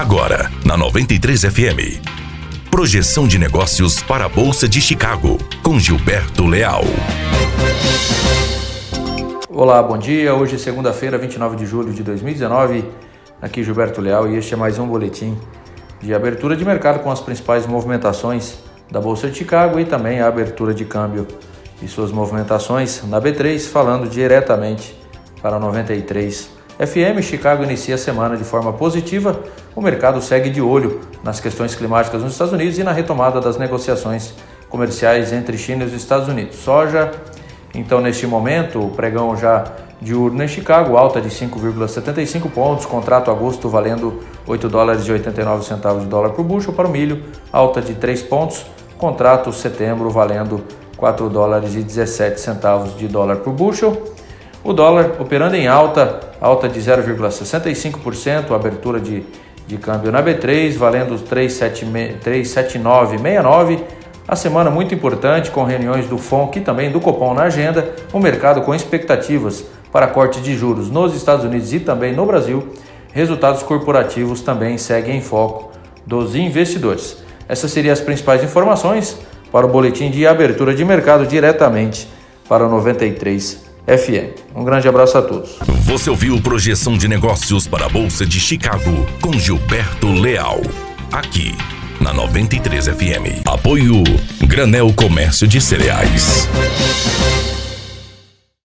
Agora, na 93 FM. Projeção de negócios para a Bolsa de Chicago, com Gilberto Leal. Olá, bom dia. Hoje é segunda-feira, 29 de julho de 2019. Aqui Gilberto Leal e este é mais um boletim de abertura de mercado com as principais movimentações da Bolsa de Chicago e também a abertura de câmbio e suas movimentações na B3, falando diretamente para 93 FM. Chicago inicia a semana de forma positiva. O mercado segue de olho nas questões climáticas nos Estados Unidos e na retomada das negociações comerciais entre China e os Estados Unidos. Soja, então, neste momento, o pregão já diurno em Chicago, alta de 5,75 pontos, contrato agosto valendo 8 dólares e 89 centavos de dólar por bushel para o milho, alta de 3 pontos, contrato setembro valendo 4 dólares e 17 centavos de dólar por bushel. O dólar operando em alta, alta de 0,65%, abertura de, de câmbio na B3, valendo 379,69. A semana muito importante com reuniões do FONC e também do Copom na agenda, o mercado com expectativas para corte de juros nos Estados Unidos e também no Brasil. Resultados corporativos também seguem em foco dos investidores. Essas seriam as principais informações para o boletim de abertura de mercado diretamente para o 93 FM. Um grande abraço a todos. Você ouviu Projeção de Negócios para a Bolsa de Chicago com Gilberto Leal. Aqui na 93 FM. Apoio Granel Comércio de Cereais.